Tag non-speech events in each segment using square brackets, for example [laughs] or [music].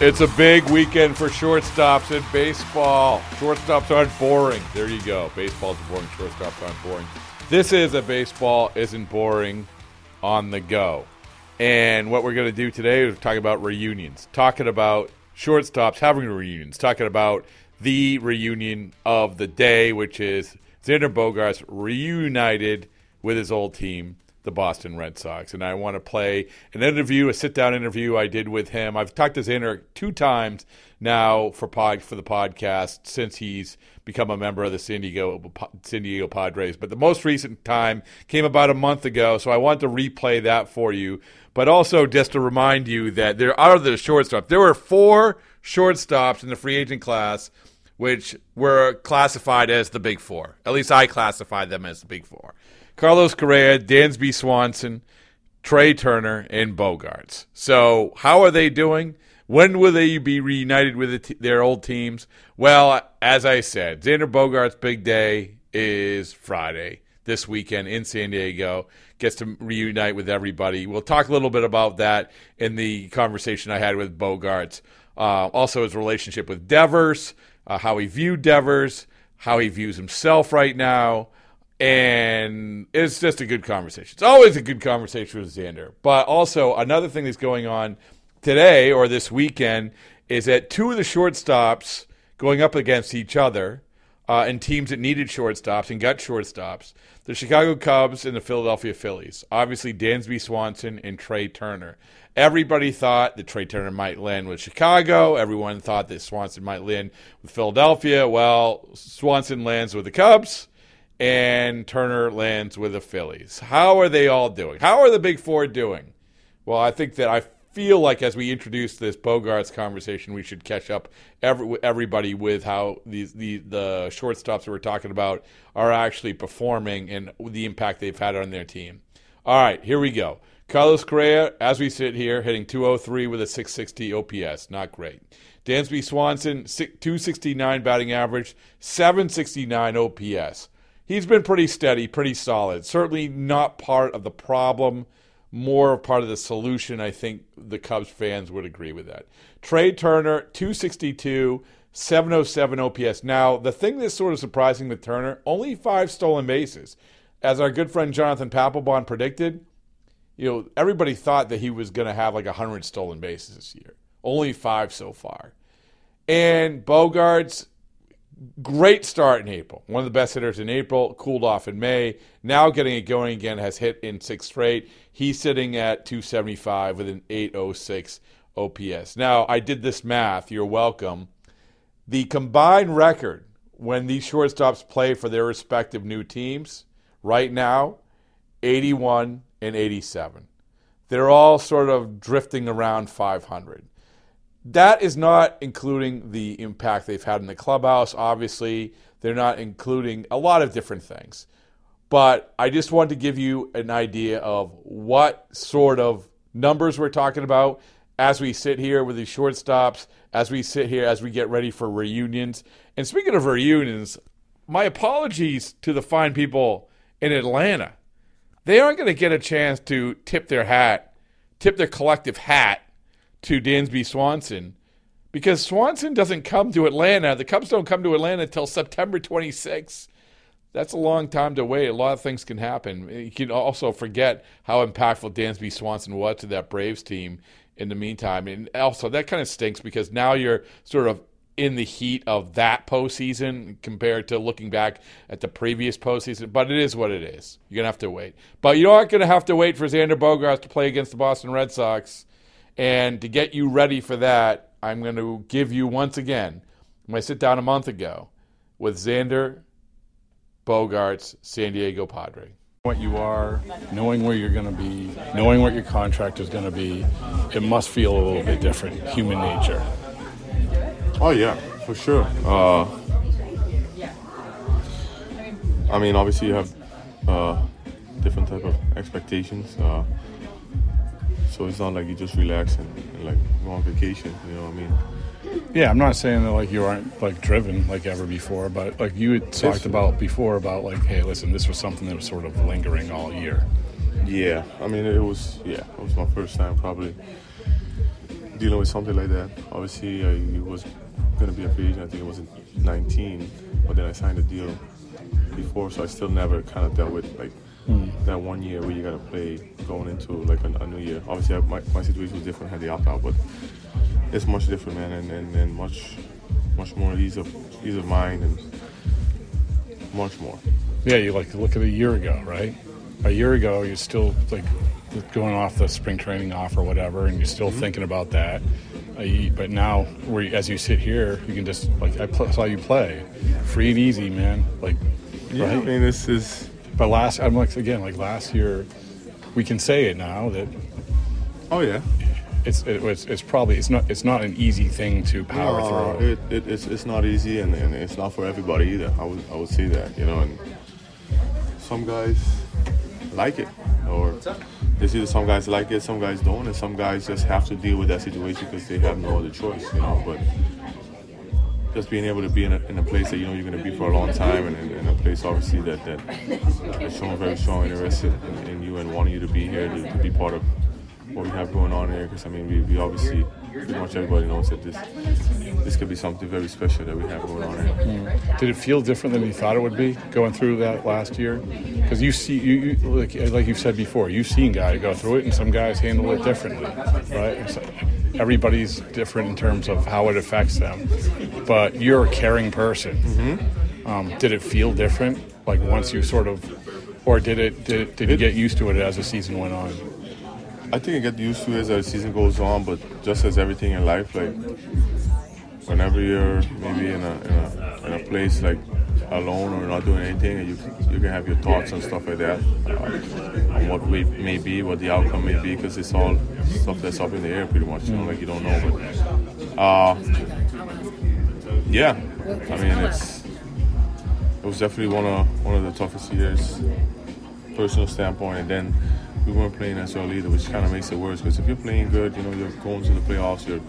It's a big weekend for shortstops in baseball. Shortstops aren't boring. There you go. Baseball's boring. Shortstops aren't boring. This is a baseball isn't boring on the go. And what we're going to do today is talk about reunions, talking about shortstops having reunions, talking about the reunion of the day, which is Xander Bogaerts reunited with his old team the Boston Red Sox. And I want to play an interview, a sit down interview I did with him. I've talked to Xander two times now for pod, for the podcast since he's become a member of the San Diego San Diego Padres. But the most recent time came about a month ago, so I want to replay that for you. But also just to remind you that there are the shortstops. There were four shortstops in the free agent class which were classified as the big four. At least I classified them as the big four. Carlos Correa, Dansby Swanson, Trea Turner, and Bogaerts. So, how are they doing? When will they be reunited with their old teams? Well, as I said, Xander Bogaerts' big day is Friday this weekend in San Diego. Gets to reunite with everybody. We'll talk a little bit about that in the conversation I had with Bogaerts. Uh, also, his relationship with Devers, uh, how he viewed Devers, how he views himself right now and it's just a good conversation. It's always a good conversation with Xander. But also another thing that's going on today or this weekend is that two of the shortstops going up against each other uh, and teams that needed shortstops and got shortstops. The Chicago Cubs and the Philadelphia Phillies. Obviously, Dansby Swanson and Trea Turner. Everybody thought that Trea Turner might land with Chicago. Everyone thought that Swanson might land with Philadelphia. Well, Swanson lands with the Cubs and Turner lands with the Phillies. How are they all doing? How are the big four doing? Well, I think that I feel like as we introduce this Bogaerts conversation, we should catch up every, everybody with how these the the shortstops we're talking about are actually performing and the impact they've had on their team. All right, here we go. Carlos Correa, as we sit here, hitting 203 with a 660 OPS. Not great. Dansby Swanson, 269 batting average, 769 OPS he's been pretty steady, pretty solid. Certainly not part of the problem, more part of the solution. I think the Cubs fans would agree with that. Trea Turner, 262, 707 OPS. Now, the thing that's sort of surprising with Turner, only five stolen bases. As our good friend Jonathan Papelbon predicted, you know, everybody thought that he was going to have like 100 stolen bases this year. Only five so far. And Bogaerts, great start in April. One of the best hitters in April, cooled off in May. Now getting it going again, has hit in six straight. He's sitting at 275 with an 806 OPS. Now, I did this math. You're welcome. The combined record when these shortstops play for their respective new teams right now 81 and 87. They're all sort of drifting around 500. That is not including the impact they've had in the clubhouse. Obviously, they're not including a lot of different things. But I just want to give you an idea of what sort of numbers we're talking about as we sit here with these shortstops, as we sit here, as we get ready for reunions. And speaking of reunions, my apologies to the fine people in Atlanta. They aren't going to get a chance to tip their hat, tip their collective hat to Dansby Swanson because Swanson doesn't come to Atlanta. The Cubs don't come to Atlanta until September 26th. That's a long time to wait. A lot of things can happen. You can also forget how impactful Dansby Swanson was to that Braves team in the meantime. And also, that kind of stinks because now you're sort of in the heat of that postseason compared to looking back at the previous postseason. But it is what it is. You're going to have to wait. But you aren't going to have to wait for Xander Bogaerts to play against the Boston Red Sox. And to get you ready for that, I'm going to give you once again my sit down a month ago with Xander Bogaerts, San Diego Padre. What you are, knowing where you're going to be, knowing what your contract is going to be, it must feel a little bit different, human nature. Oh yeah, for sure. Uh, I mean, obviously you have uh, different type of expectations. Uh, so it's not like you just relax and, and, like go on vacation. You know what I mean? Yeah, I'm not saying that like you aren't like driven like ever before, but like you had talked about before about like, hey, listen, this was something that was sort of lingering all year. Yeah, I mean, it was yeah, it was my first time probably dealing with something like that. Obviously, I was going to be a free agent. I think it was in 19, but then I signed a deal before, so I still never kind of dealt with like mm. that one year where you got to play going into like a, a new year. Obviously, I, my, my situation was different, had the opt out, but it's much different, man, and, and, and much much more ease of ease of mind and much more. Yeah, you like look at a year ago, right? A year ago, you're still like going off the spring training off or whatever, and you're still mm-hmm. thinking about that. Uh, but now, where as you sit here, you can just like I pl- saw you play, free and easy, man. Like, yeah, right? I mean, this is. But last, I'm like again, like last year, we can say it now that. Oh yeah. It's, it, it's it's probably it's not it's not an easy thing to power no, through. It, it, it's it's not easy and, and it's not for everybody either. I would I would say that you know and some guys like it or there's either some guys like it, some guys don't, and some guys just have to deal with that situation because they have no other choice, you know. But just being able to be in a, in a place that you know you're going to be for a long time, and in a place obviously that that is showing very strong interest in, in, you and wanting you to be here to, to be part of what we have going on here. Because I mean, we, we obviously pretty much everybody knows that this this could be something very special that we have going on here. Mm. Did it feel different than you thought it would be going through that last year? Because you see, you, you, like, like you've said before, you've seen guys go through it, and some guys handle it differently, right? So everybody's different in terms of how it affects them, but you're a caring person. Mm-hmm. Um, did it feel different, like once you sort of, or did it did, it, did you get used to it as the season went on? I think I get used to it as the season goes on, but just as everything in life, like whenever you're maybe in a, in a, in a place like alone or not doing anything, and you you can have your thoughts and stuff like that uh, on what we may be, what the outcome may be, because it's all stuff that's up in the air pretty much. You know, like you don't know. But uh, yeah, I mean it's it was definitely one of one of the toughest years, personal standpoint, and then we weren't playing as well either, which kind of makes it worse. Because if you're playing good, you know, you're going to the playoffs, you're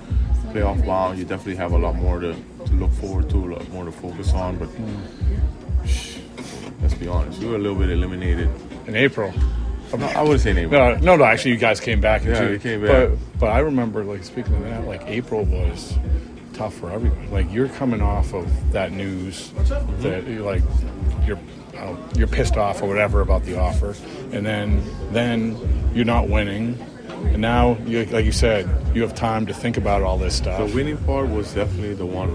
playoff bound, you definitely have a lot more to, to look forward to, a lot more to focus on. But shh, [sighs] let's be honest, we were a little bit eliminated in April. No, I wouldn't say in April. No, no, no. Actually, you guys came back. Yeah, we came back. But, but I remember, like speaking of that, like April was tough for everyone. Like you're coming off of that news that like you're uh, you're pissed off or whatever about the offer, and then then you're not winning, and now you, like you said, you have time to think about all this stuff. The winning part was definitely the one.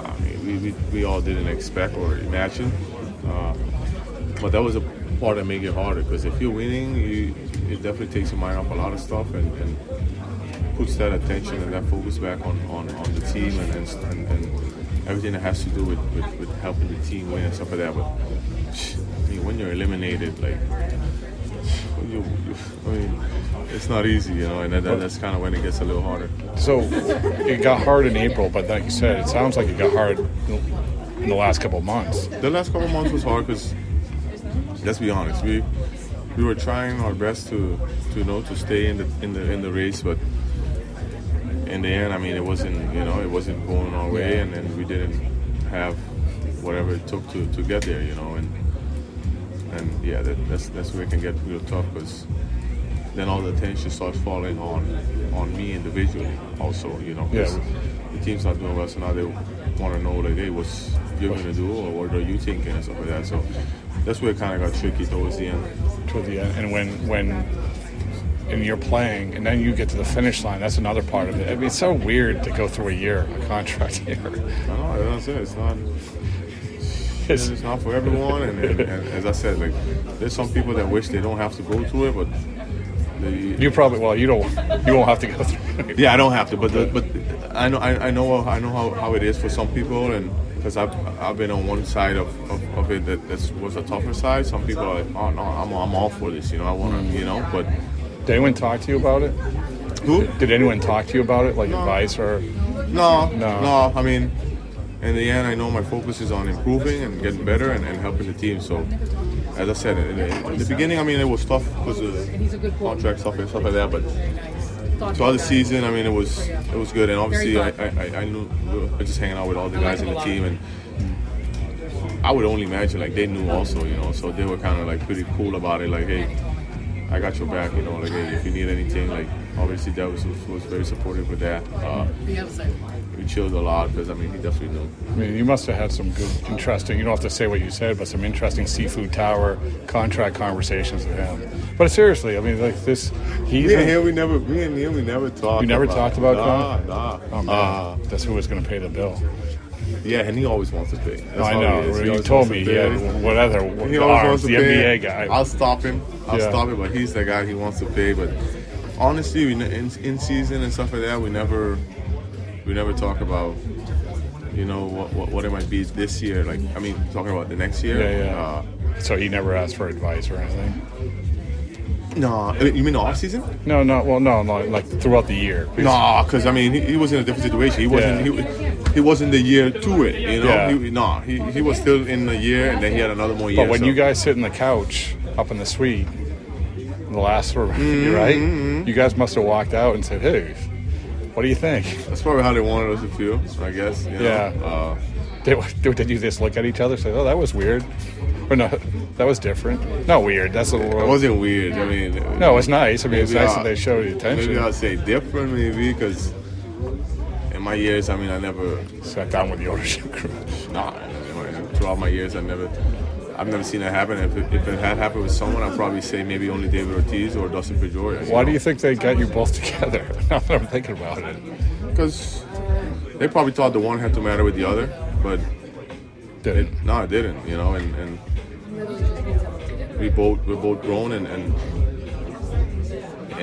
I mean, we, we, we all didn't expect or imagine, uh, but that was a part that made it harder because if you're winning, you, it definitely takes your mind off a lot of stuff and, and puts that attention and that focus back on, on, on the team and, and, and everything that has to do with, with, with, helping the team win and stuff like that. But I mean, when you're eliminated, like, you, I mean, it's not easy, you know, and that, that's kind of when it gets a little harder. So it got hard in April, but like you said, it sounds like it got hard in the last couple months. The last couple months was hard because, let's be honest, we we were trying our best to to you know to stay in the in the in the race, but in the end, I mean, it wasn't you know it wasn't going our way, and then we didn't have whatever it took to, to get there, you know. And and yeah, that, that's that's where it can get real tough because then all the attention starts falling on on me individually. Also, you know, 'cause Yeah. the team's not doing well, so now they want to know like, hey, what's you're gonna do or what are you thinking and stuff like that. So that's where it kind of got tricky towards the end. toward the end. And when when and you're playing, and then you get to the finish line, that's another part of it. I mean, it's so weird to go through a year, a contract [laughs] year. I know that's it. It's not. [laughs] It's, it's not for everyone, and, and, and as I said, like there's some people that wish they don't have to go through it, but they, You probably well, you don't, you won't have to go through. it. Yeah, I don't have to, but the, but I know I, I know I know how, how it is for some people, and because I've I've been on one side of, of, of it that was a tougher side. Some people are like, oh no, I'm I'm all for this, you know, I want to, you know, but Did anyone talk to you about it? Who? Did anyone talk to you about it, like advice or? no, No. no, I mean, in the end, I know my focus is on improving and getting better and, and helping the team. So, as I said, in the, in the beginning, I mean, it was tough because of contract stuff and stuff like that, but. Throughout the season, I mean, it was it was good, and obviously, I, I, I- I knew were just hanging out with all the guys in the team, and I would only imagine like they knew also, you know, so they were kind of like pretty cool about it, like, hey, I got your back, you know, like, hey, if you need anything, like, obviously, Dev was, was very supportive with that. Uh, we chilled a lot because I mean, he definitely knew. I mean, you must have had some good, interesting. You don't have to say what you said, but some interesting seafood tower contract conversations with him. But seriously, I mean, like this, he's Me and him, we never, me and him, we never talked. You never about, talked about nah, Con? nah. Oh man, Uh, that's who was going to pay the bill. Yeah, and he always wants to pay. That's I know. he is. He told me he had whatever He always arms, wants to the. NBA guy. I'll stop him. I'll Yeah. stop him, but he's the guy. He wants to pay. But honestly, we, in, in season and stuff like that, we never, we never talk about, you know, what, what, what it might be this year. Like, I mean, talking about the next year. Yeah, yeah. Uh, so he never asked for advice or anything. no, you mean the off season? No, no. Well, no, no. Like throughout the year. No, because I mean, he, he was in a different situation. He wasn't. Yeah. He, he wasn't the year to it. You know. Yeah. He, no, he, he was still in the year, and then he had another more year. But when so- you guys sit in the couch up in the suite, the last of, [laughs] Mm-hmm, right? You guys must have walked out and said, "Hey, what do you think?" That's probably how they wanted us to feel, I guess. you know? Yeah. Uh, Did, did you just look at each other and say, "Oh, that was weird," or no, [laughs] that was different? Not weird. That's a little. it wasn't weird. I mean. No, it's nice. I mean, it's nice I'll- that they showed attention. Maybe I'll say different, maybe, because in my years, I mean, I never. Sat down with the ownership group. [laughs] Nah, throughout my years, I never. I've never seen it happen. If it, if it had happened with someone, I'd probably say maybe only David Ortiz or Dustin Pedroia. Why do you think they got you both [laughs] together? [laughs] now that I'm thinking about it. Because they probably thought the one had to matter with the other, but Did it? no, it didn't. You know, and, and we both we're both grown, and, and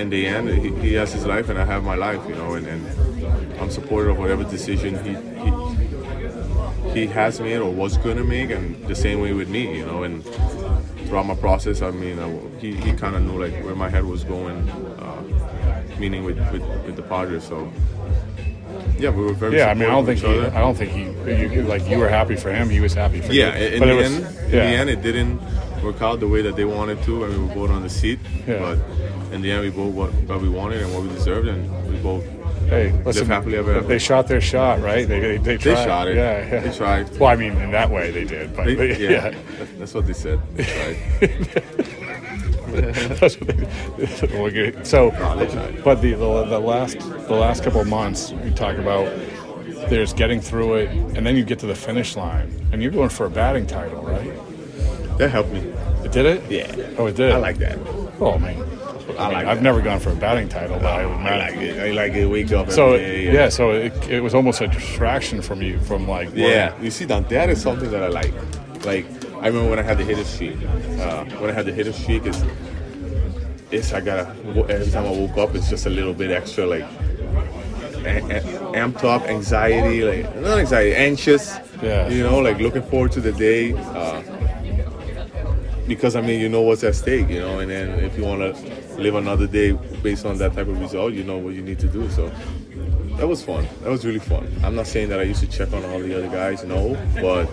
in the end, he, he has his life, and I have my life. You know, and, and I'm supportive of whatever decision he. he he has made or was going to make, and the same way with me, you know. And throughout my process, I mean, uh, he, he kind of knew like where my head was going, uh, meaning with, with, with the Padres. So yeah, we were very Yeah, I mean, I don't think he. each I don't think he. You, like you were happy for him, he was happy for other. Yeah, you. in, But the was- end, in the end, it didn't work out the way that they wanted to, I and mean, we were both on the seat. Yeah. But in the end, we both what, what we wanted and what we deserved, and we both Hey, listen, happily ever after. They shot their shot, right? They they, they, They shot it. Yeah, yeah. They tried. Well, I mean, in that way they did, but They- yeah, yeah. that's what they said. They tried. [laughs] [laughs] That's what they- We're so, oh, but the, the the last the last couple of months, you talk about there's getting through it, and then you get to the finish line, and you're going for a batting title, right? that helped me. It did it? Yeah. Oh, it did. I like that. Oh, man. I, mean, like I've that. never gone for a batting title, but I, I like it. I like it. Wake up So day. yeah, so it, it was almost a distraction from you from like Yeah, you see, that that is something that I like. Like, I remember when I had the hitter streak. Uh, when I had the hitter streak, is it's I gotta every time I woke up, it's just a little bit extra like amped up, anxiety, like not anxiety, anxious. Yeah. You know, like looking forward to the day. Uh, because I mean, you know what's at stake, you know, and then if you want to live another day based on that type of result, you know what you need to do. So that was fun. That was really fun. I'm not saying that I used to check on all the other guys, no, but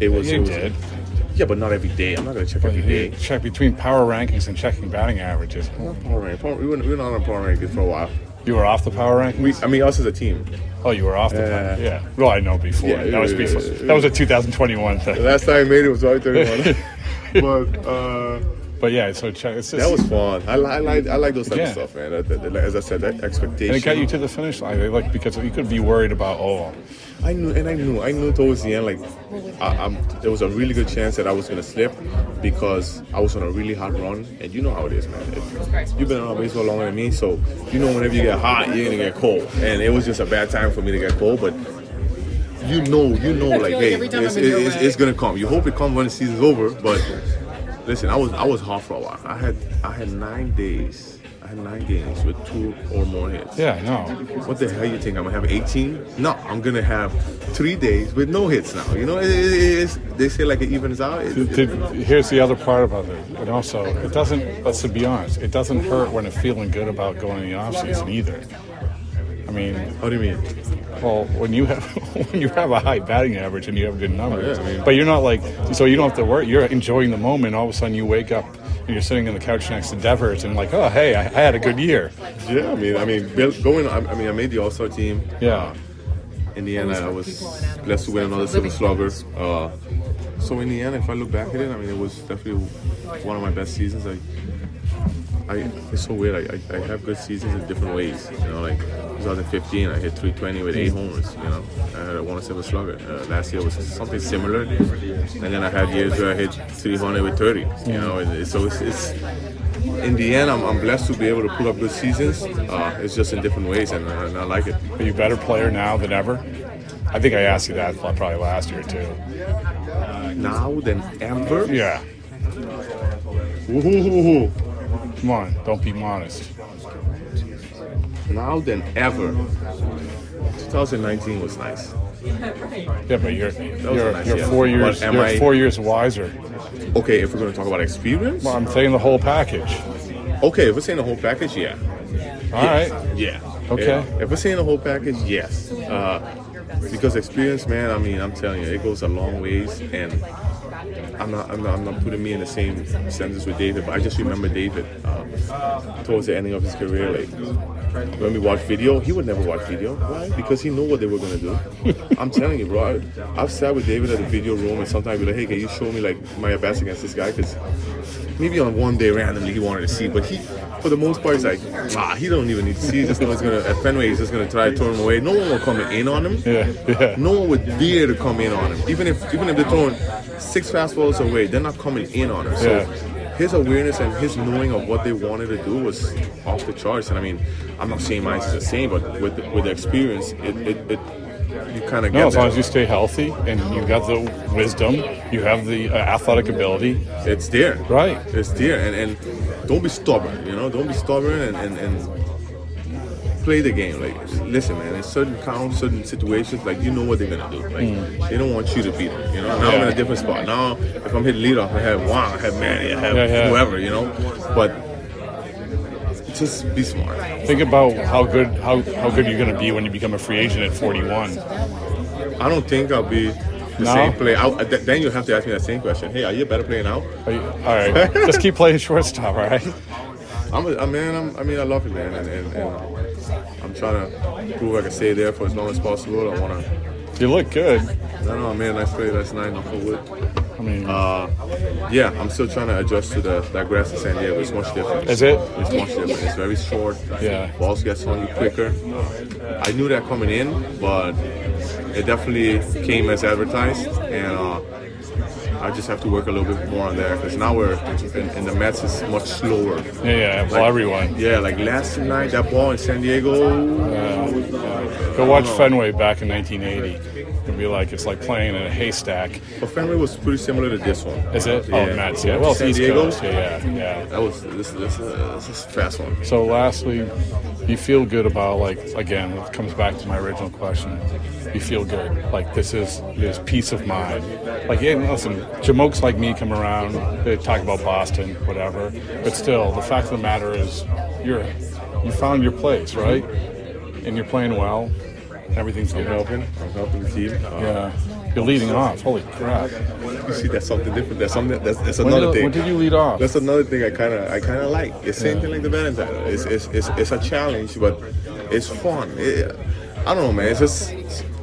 it was. You it was did. Yeah, but not every day. I'm not gonna check every day. check between power rankings and checking batting averages. Power rank. Power, we, were, we were not on power rankings for a while. You were off the power rankings. We, I mean, us as a team. oh, you were off the Yeah. power. Yeah. Well, I know before. Yeah, that was before. yeah, yeah. That was a 2021 thing. The last time I made it was [laughs] 31. [laughs] but uh, but yeah, so check. It's just, that was fun. I, I like I like those type Yeah. of stuff, man. As I said, that expectation. and it got you to the finish line. Eh, like because you could be worried about oh, I knew, and I knew, I knew towards the end, like, I, I'm, there was a really good chance that I was gonna slip because I was on a really hot run, and you know how it is, man. If you've been around baseball longer than me, so you know whenever you get hot, you're gonna get cold, and it was just a bad time for me to get cold, but. You know, you know, like, hey, it's, it's, it's gonna come. You hope it comes when the season's over, but listen, I was I was hot for a while. I had I had nine days. I had nine games with two or more hits. yeah, no. What the hell you think I'm gonna have 18? No, I'm gonna have three days with no hits now. You know, it, it, it's, they say like it evens out. It, Did- did- here's the other part about it, and also it doesn't. Let's be honest, it doesn't hurt when it's feeling good about going in the off season either. I mean, what do you mean? Well, when you have [laughs] when you have a high batting average and you have good numbers, Oh, yeah, I mean- but you're not like so you don't have to worry. You're enjoying the moment. All of a sudden, you wake up and you're sitting on the couch next to Devers and like, oh hey, I, I had a good year. Yeah, I mean, I mean, going. I mean, I made the All Star team. Yeah. In the end, I was blessed to win another Silver Slugger. Uh, so in the end, if I look back at it, I mean, it was definitely one of my best seasons. I, I it's so weird. I, I, I have good seasons in different ways. You know, like 2015, I hit 320 with eight homers. You know, I had a one Silver Slugger. Uh, last year was something similar, and then I had years where I hit 300 with 30. You know, and so it's. it's in the end, I'm, I'm blessed to be able to put up good seasons. Uh, it's just in different ways, and, uh, and I like it. Are you a better player now than ever? I think I asked you that probably last year too. Now than ever? Yeah. Ooh. Come on, don't be modest. Now than ever. 2019 was nice. Yeah, but you're you're, nice you're four years you're I- four years wiser. Okay, if we're going to talk about experience. Well, I'm saying the whole package. Okay, if we're saying the whole package, yeah. All right. Yeah. Okay. Yeah. If we're saying the whole package, yes. Uh, because experience, man, I mean, I'm telling you, it goes a long ways, and I'm not, I'm not, I'm not putting me in the same sentence with David, but I just remember David uh, towards the ending of his career, like when we watch video, he would never watch video. Why? Because he knew what they were gonna do. [laughs] I'm telling you, bro. I, I've sat with David at the video room, and sometimes I'd be like, "Hey, can you show me like my best against this guy?" Because maybe on one day randomly he wanted to see, but he, for the most part, he's like, ah, he don't even need to see. He just knows he's gonna at Fenway. He's just gonna try to turn him away. No one will come in on him. Yeah, yeah. No one would dare to come in on him. Even if even if they're throwing six fastballs away, they're not coming in on him. So Yeah. his awareness and his knowing of what they wanted to do was off the charts. And I mean, I'm not saying mine's the same, but with the, with the experience, it, it, it you kind of get No, as long that. as you stay healthy and you got the wisdom, you have the uh, athletic ability. It's there. Right. It's there. And, and don't be stubborn, you know? Don't be stubborn and, and, and play the game. Like, listen, man, in certain counts, certain situations, like, you know what they're going to do. Like, they don't want you to beat them, you know? Now I'm in a different spot. Now, if I'm hitting leadoff, I have Juan, I have Manny, I have Yeah, yeah. whoever, you know? But just be smart. Think about how good how, how good you're going to be when you become a free agent at 41. I don't think I'll be the No? same player. I, th- then you have to ask me that same question. Hey, are you a better player now? Are you- all right, just keep playing [laughs] shortstop. All right. I'm a, I mean, I'm, I mean, I love it, man, and, and, and I'm trying to prove I can stay there for as long as possible. I want to. You look good. No, no, man, nice play That's night. Knock on wood. I mean, Uh, yeah, I'm still trying to adjust to the that grass in San Diego. It's much different. Is it? It's much different. It's very short. Yeah. Balls gets on you quicker. I knew that coming in, but it definitely came as advertised, and uh, I just have to work a little bit more on that because now we're in, in the Mets is much slower. yeah, yeah. Well, Like- everyone. Yeah, like last night, that ball in San Diego. Go watch. Fenway back in 1980. It'll be like it's like playing in a haystack. But Fenway was pretty similar to this one. Is it? Oh, Mets. Yeah. Well, San East Diego. Coast. Yeah, yeah, yeah. That was this. This, uh, this is a fast one. So, lastly, you feel good about like again. It comes back to my original question. You feel good, like this is this peace of mind. Like, yeah, listen, jamokes like me come around. They talk about Boston, whatever. But still, the fact of the matter is, you're you found your place, right? And you're playing well. Everything's I'm good. helping. I'm helping the team. Uh, Yeah, you're leading off. Holy crap! You see, that's something different. That's something. That's, that's When another did- thing. when did you lead off? That's another thing I kind of I kind of like. It's same Yeah. thing like the title. It's it's, it's it's a challenge, but it's fun. It, I don't know, man. It's just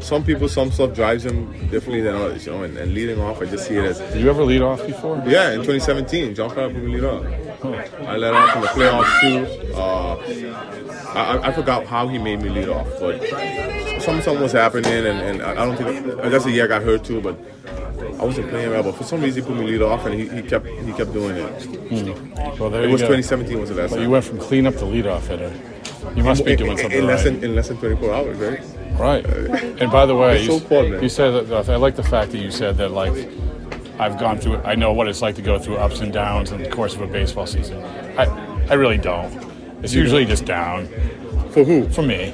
some people, some stuff drives them differently than others, you know. And, and leading off, I just see it as. Did you ever lead off before? Yeah, in 2017, John me lead off. I led off in the playoffs too. Uh, I, I forgot how he made me lead off, but some something was happening, and, and I don't think I guess the year I got hurt too, but I wasn't playing well. But for some reason, he put me lead off, and he, he kept he kept doing it. Hmm. Well, it was go. 2017 was the last Well, time. you went from cleanup to lead off hitter. You must be doing in- something in less right. than in less than 24 hours, right? Right. And by the way, It's you, so you said that I like the fact that you said that like I've gone through. I know what it's like to go through ups and downs in the course of a baseball season. I I really don't. It's usually just down. For who? For me.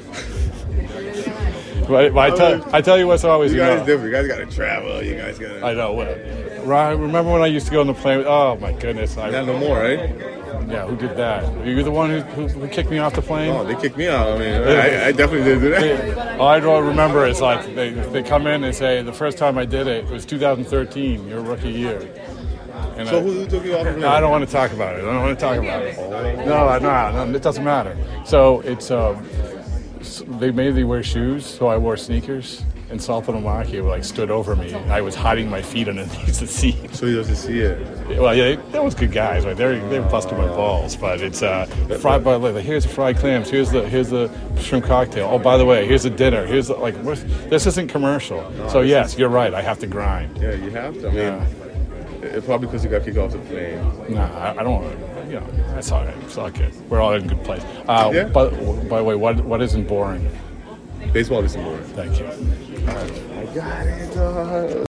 But, but I oh, tell I tell you what's always You you guys know, different. You guys gotta travel. You guys gotta. I know. What, Ryan, remember when I used to go on the plane? Oh my goodness! I, Not no more, right? Yeah, who did that? You the one who, who, who kicked me off the plane? Oh, they kicked me out. I mean, I, I definitely did do that. All I don't remember is like they, they come in and say the first time I did it, it was 2013, your rookie year. And So I, who took you off the plane? I don't want to talk about it. I don't want to talk about it. No, no, no, it doesn't matter. So it's um, they made me wear shoes, so I wore sneakers. And Saltalamacchia like stood over me. I was hiding my feet underneath the seat. [laughs] So he doesn't see it. Well, yeah, they, that was good guys. Right? They're they're busting my balls, but it's uh, fried. By the way, here's the fried clams. Here's the here's the shrimp cocktail. Oh, by the way, here's the dinner. Here's the, like this isn't commercial. so yes, you're right. I have to grind. Yeah, you have to. I mean, Yeah. it, probably because you got kicked off the plane. Nah, I, I don't. You know, that's all right. It's all good. We're all in a good place. Uh, Yeah. But by the way, what what isn't boring? Baseball isn't boring. Thank you. I got it. dog.